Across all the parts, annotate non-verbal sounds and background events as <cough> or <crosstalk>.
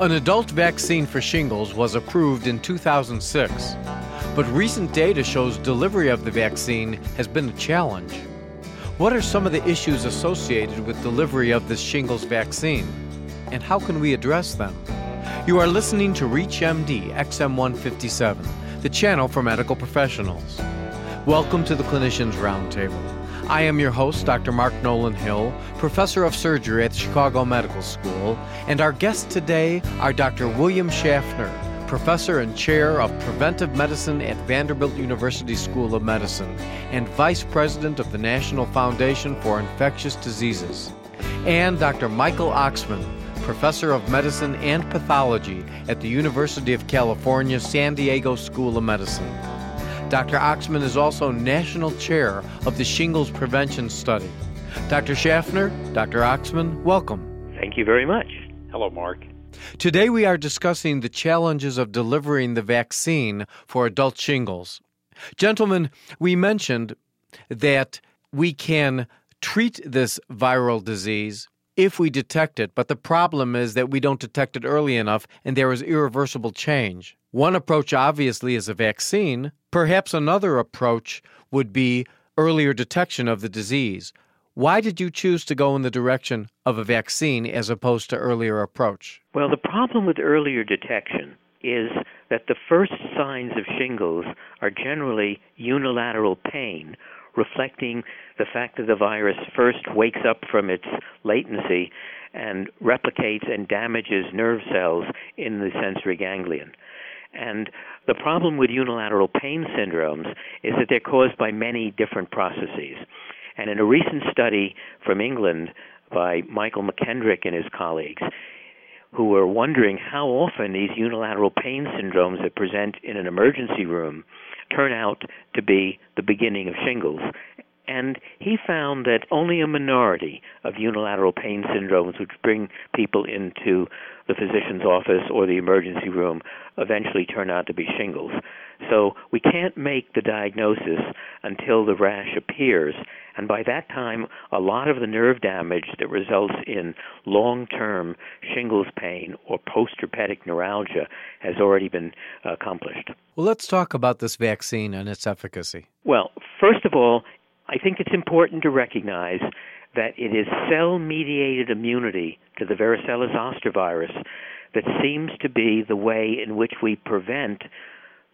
An adult vaccine for shingles was approved in 2006, but recent data shows delivery of the vaccine has been a challenge. What are some of the issues associated with delivery of this shingles vaccine, and how can we address them? You are listening to ReachMD XM157, the channel for medical professionals. Welcome to the Clinicians Roundtable. I am your host, Dr. Mark Nolan Hill, professor of surgery at the Chicago Medical School, and our guests today are Dr. William Schaffner, professor and chair of preventive medicine at Vanderbilt University School of Medicine and vice president of the National Foundation for Infectious Diseases, and Dr. Michael Oxman, professor of medicine and pathology at the University of California San Diego School of Medicine. Dr. Oxman is also national chair of the shingles prevention study. Dr. Schaffner, Dr. Oxman, welcome. Thank you very much. Hello, Mark. Today we are discussing the challenges of delivering the vaccine for adult shingles. Gentlemen, we mentioned that we can treat this viral disease if we detect it, but the problem is that we don't detect it early enough and there is irreversible change. One approach, obviously, is a vaccine. Perhaps another approach would be earlier detection of the disease. Why did you choose to go in the direction of a vaccine as opposed to earlier approach? Well, the problem with earlier detection is that the first signs of shingles are generally unilateral pain, reflecting the fact that the virus first wakes up from its latency and replicates and damages nerve cells in the sensory ganglion. And the problem with unilateral pain syndromes is that they're caused by many different processes. And in a recent study from England by Michael McKendrick and his colleagues, who were wondering how often these unilateral pain syndromes that present in an emergency room turn out to be the beginning of shingles. And he found that only a minority of unilateral pain syndromes, which bring people into the physician's office or the emergency room, eventually turn out to be shingles. So we can't make the diagnosis until the rash appears. And by that time, a lot of the nerve damage that results in long term shingles pain or post herpetic neuralgia has already been accomplished. Well, let's talk about this vaccine and its efficacy. Well, first of all, I think it's important to recognize that it is cell mediated immunity to the varicella zoster virus that seems to be the way in which we prevent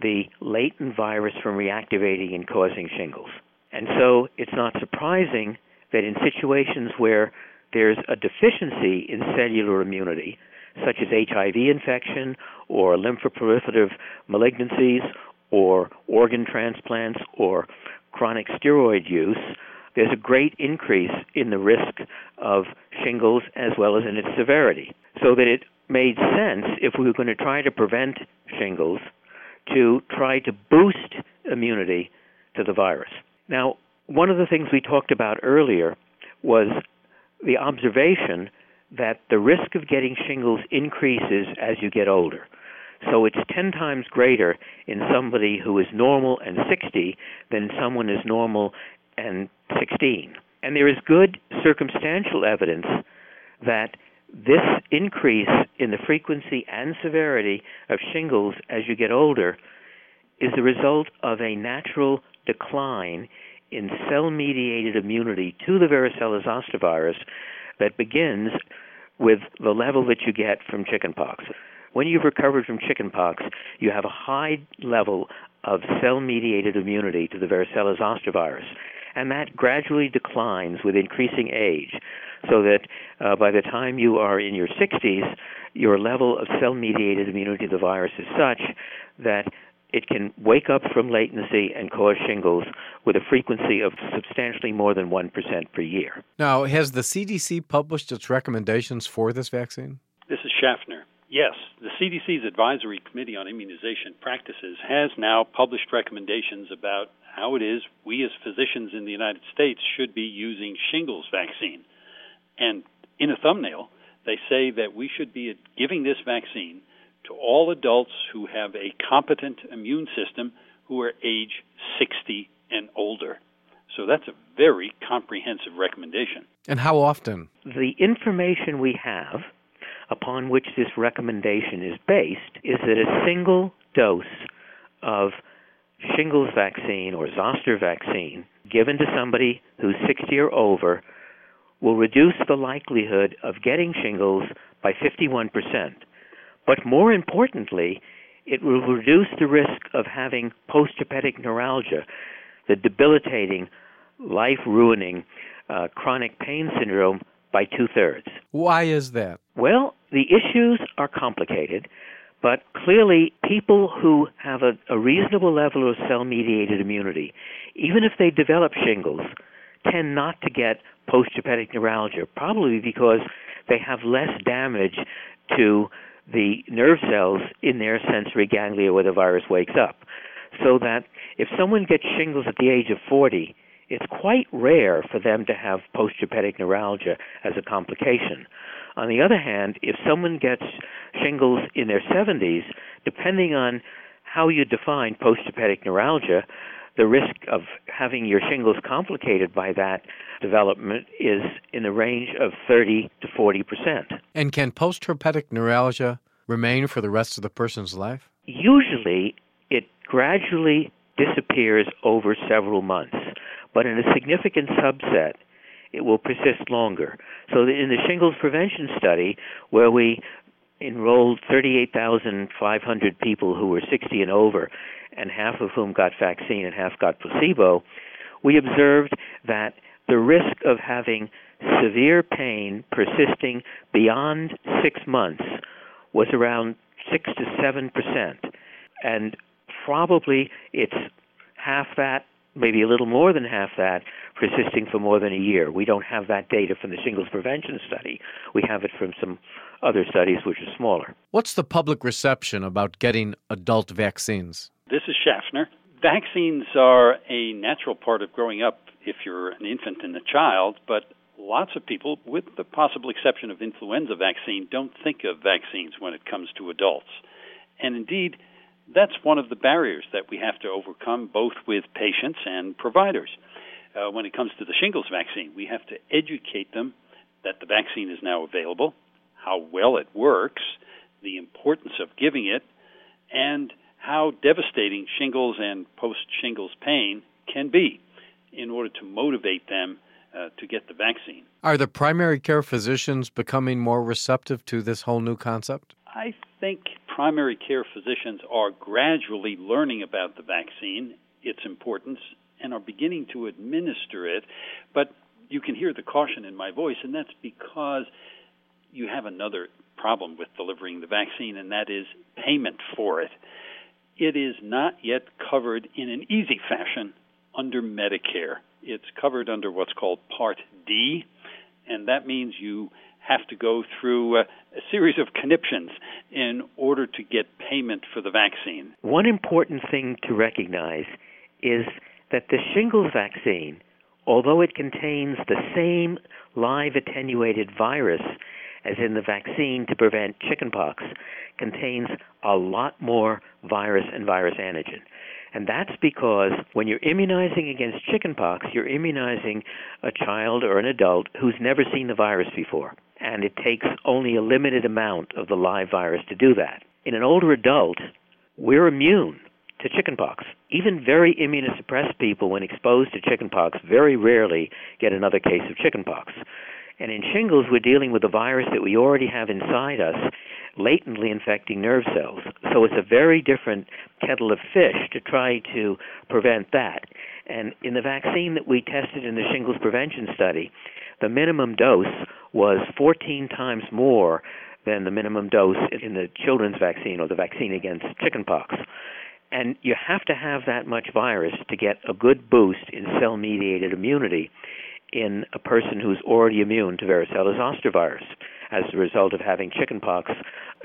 the latent virus from reactivating and causing shingles. And so it's not surprising that in situations where there's a deficiency in cellular immunity, such as HIV infection or lymphoproliferative malignancies or organ transplants or chronic steroid use, there's a great increase in the risk of shingles as well as in its severity. So that it made sense if we were going to try to prevent shingles to try to boost immunity to the virus. Now, one of the things we talked about earlier was the observation that the risk of getting shingles increases as you get older. So it's 10 times greater in somebody who is normal and 60 than someone is normal and 16. And there is good circumstantial evidence that this increase in the frequency and severity of shingles as you get older is the result of a natural decline in cell mediated immunity to the varicella zoster virus that begins with the level that you get from chickenpox. When you've recovered from chickenpox, you have a high level of cell mediated immunity to the varicella zoster virus. And that gradually declines with increasing age, so that uh, by the time you are in your 60s, your level of cell mediated immunity to the virus is such that it can wake up from latency and cause shingles with a frequency of substantially more than 1% per year. Now, has the CDC published its recommendations for this vaccine? This is Schaffner. Yes, the CDC's Advisory Committee on Immunization Practices has now published recommendations about how it is we as physicians in the United States should be using shingles vaccine. And in a thumbnail, they say that we should be giving this vaccine to all adults who have a competent immune system who are age 60 and older. So that's a very comprehensive recommendation. And how often? The information we have upon which this recommendation is based is that a single dose of shingles vaccine or zoster vaccine given to somebody who's 60 or over will reduce the likelihood of getting shingles by 51%. But more importantly, it will reduce the risk of having postherpetic neuralgia, the debilitating, life ruining uh, chronic pain syndrome, by two thirds. Why is that? Well, the issues are complicated, but clearly, people who have a, a reasonable level of cell mediated immunity, even if they develop shingles, tend not to get postherpetic neuralgia, probably because they have less damage to the nerve cells in their sensory ganglia where the virus wakes up. So that if someone gets shingles at the age of 40, it's quite rare for them to have postherpetic neuralgia as a complication. On the other hand, if someone gets shingles in their 70s, depending on how you define postherpetic neuralgia, the risk of having your shingles complicated by that development is in the range of 30 to 40 percent. And can postherpetic neuralgia remain for the rest of the person's life? Usually, it gradually disappears over several months, but in a significant subset, it will persist longer. So, in the shingles prevention study, where we enrolled 38,500 people who were 60 and over, and half of whom got vaccine and half got placebo, we observed that the risk of having severe pain persisting beyond six months was around six to seven percent, and probably it's half that, maybe a little more than half that, persisting for more than a year. We don't have that data from the shingles prevention study. We have it from some other studies which are smaller. What's the public reception about getting adult vaccines? This is Schaffner. Vaccines are a natural part of growing up if you're an infant and a child, but lots of people, with the possible exception of influenza vaccine, don't think of vaccines when it comes to adults. And indeed, that's one of the barriers that we have to overcome both with patients and providers. Uh, when it comes to the shingles vaccine, we have to educate them that the vaccine is now available, how well it works, the importance of giving it, and how devastating shingles and post shingles pain can be in order to motivate them uh, to get the vaccine. Are the primary care physicians becoming more receptive to this whole new concept? I think primary care physicians are gradually learning about the vaccine, its importance, and are beginning to administer it. But you can hear the caution in my voice, and that's because you have another problem with delivering the vaccine, and that is payment for it. It is not yet covered in an easy fashion under Medicare. It's covered under what's called Part D, and that means you have to go through a, a, series of conniptions in order to get payment for the vaccine. One important thing to recognize is that the shingles vaccine, although it contains the same live attenuated virus as in the vaccine to prevent chickenpox, contains a lot more virus and virus antigen. And that's because when you're immunizing against chickenpox, you're immunizing a child or an adult who's never seen the virus before. And it takes only a limited amount of the live virus to do that. In an older adult, we're immune to chickenpox. Even very immunosuppressed people, when exposed to chickenpox, very rarely get another case of chickenpox. And in shingles, we're dealing with a virus that we already have inside us, latently infecting nerve cells. So it's a very different kettle of fish to try to prevent that. And in the vaccine that we tested in the shingles prevention study, the minimum dose was 14 times more than the minimum dose in the children's vaccine or the vaccine against chickenpox. And you have to have that much virus to get a good boost in cell mediated immunity in a person who's already immune to varicella zoster virus as a result of having chickenpox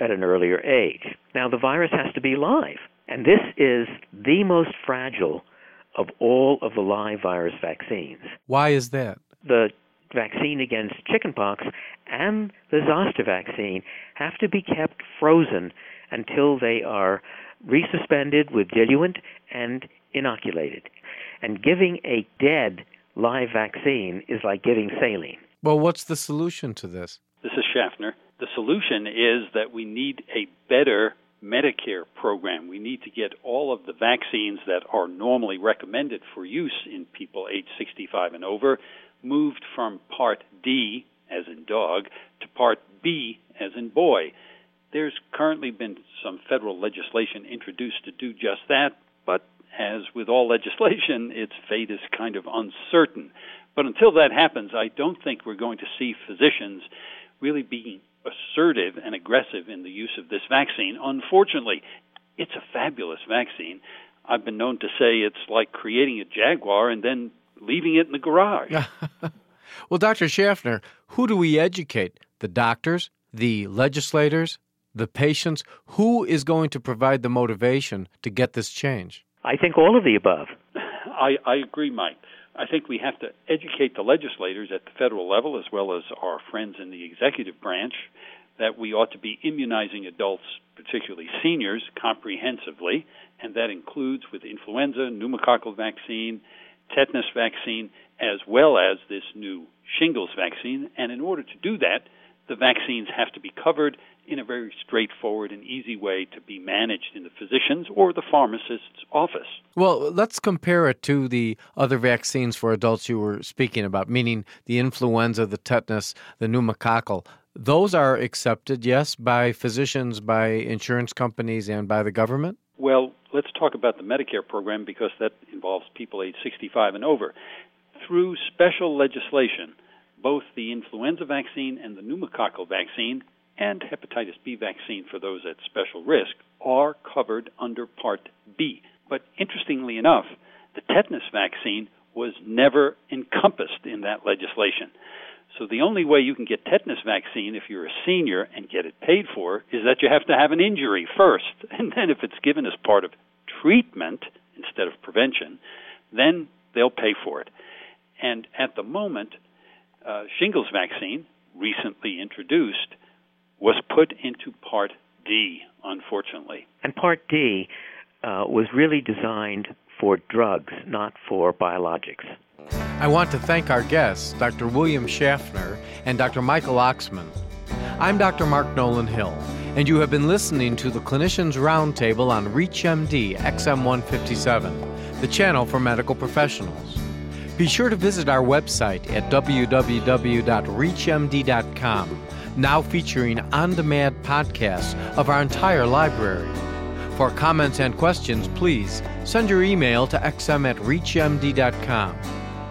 at an earlier age. Now, the virus has to be live, and this is the most fragile of all of the live virus vaccines. Why is that? The vaccine against chickenpox and the zoster vaccine have to be kept frozen until they are resuspended with diluent and inoculated. And giving a dead live vaccine is like giving saline. Well, what's the solution to this? This is Schaffner. The solution is that we need a better Medicare program. We need to get all of the vaccines that are normally recommended for use in people age 65 and over moved from Part D, as in dog, to Part B, as in boy. There's currently been some federal legislation introduced to do just that, but as with all <laughs> legislation, its fate is kind of uncertain. But until that happens, I don't think we're going to see physicians really being assertive and aggressive in the use of this vaccine. Unfortunately, it's a fabulous vaccine. I've been known to say it's like creating a Jaguar and then leaving it in the garage. <laughs> well, Dr. Schaffner, who do we educate? The doctors, the legislators, the patients? Who is going to provide the motivation to get this change? I think all of the above. I, I agree, Mike. I think we have to educate the legislators at the federal level as well as our friends in the executive branch that we ought to be immunizing adults, particularly seniors, comprehensively, and that includes with influenza, pneumococcal vaccine, tetanus vaccine, as well as this new shingles vaccine. And in order to do that, the vaccines have to be covered in a very straightforward and easy way to be managed in the physician's or the pharmacist's office. Well, let's compare it to the other vaccines for adults you were speaking about, meaning the influenza, the tetanus, the pneumococcal. Those are accepted, yes, by physicians, by insurance companies, and by the government? Well, let's talk about the Medicare program because that involves people age 65 and over. Through special legislation, both the influenza vaccine and the pneumococcal vaccine and hepatitis B vaccine for those at special risk are covered under Part B. But interestingly enough, the tetanus vaccine was never encompassed in that legislation. So the only way you can get tetanus vaccine if you're a senior and get it paid for is that you have to have an injury first. <laughs> And then if it's given as part of treatment instead of prevention, then they'll pay for it. And at the moment, uh, shingles vaccine, recently introduced, was put into Part D, unfortunately. And Part D uh, was really designed for drugs, not for biologics. I want to thank our guests, Dr. William Schaffner and Dr. Michael Oxman. I'm Dr. Mark Nolan Hill, and you have been listening to the Clinicians Roundtable on ReachMD XM157, the channel for medical professionals. Be sure to visit our website at www.reachmd.com now featuring on demand podcasts of our entire library. For comments and questions, please send your email to xm at reachmd.com.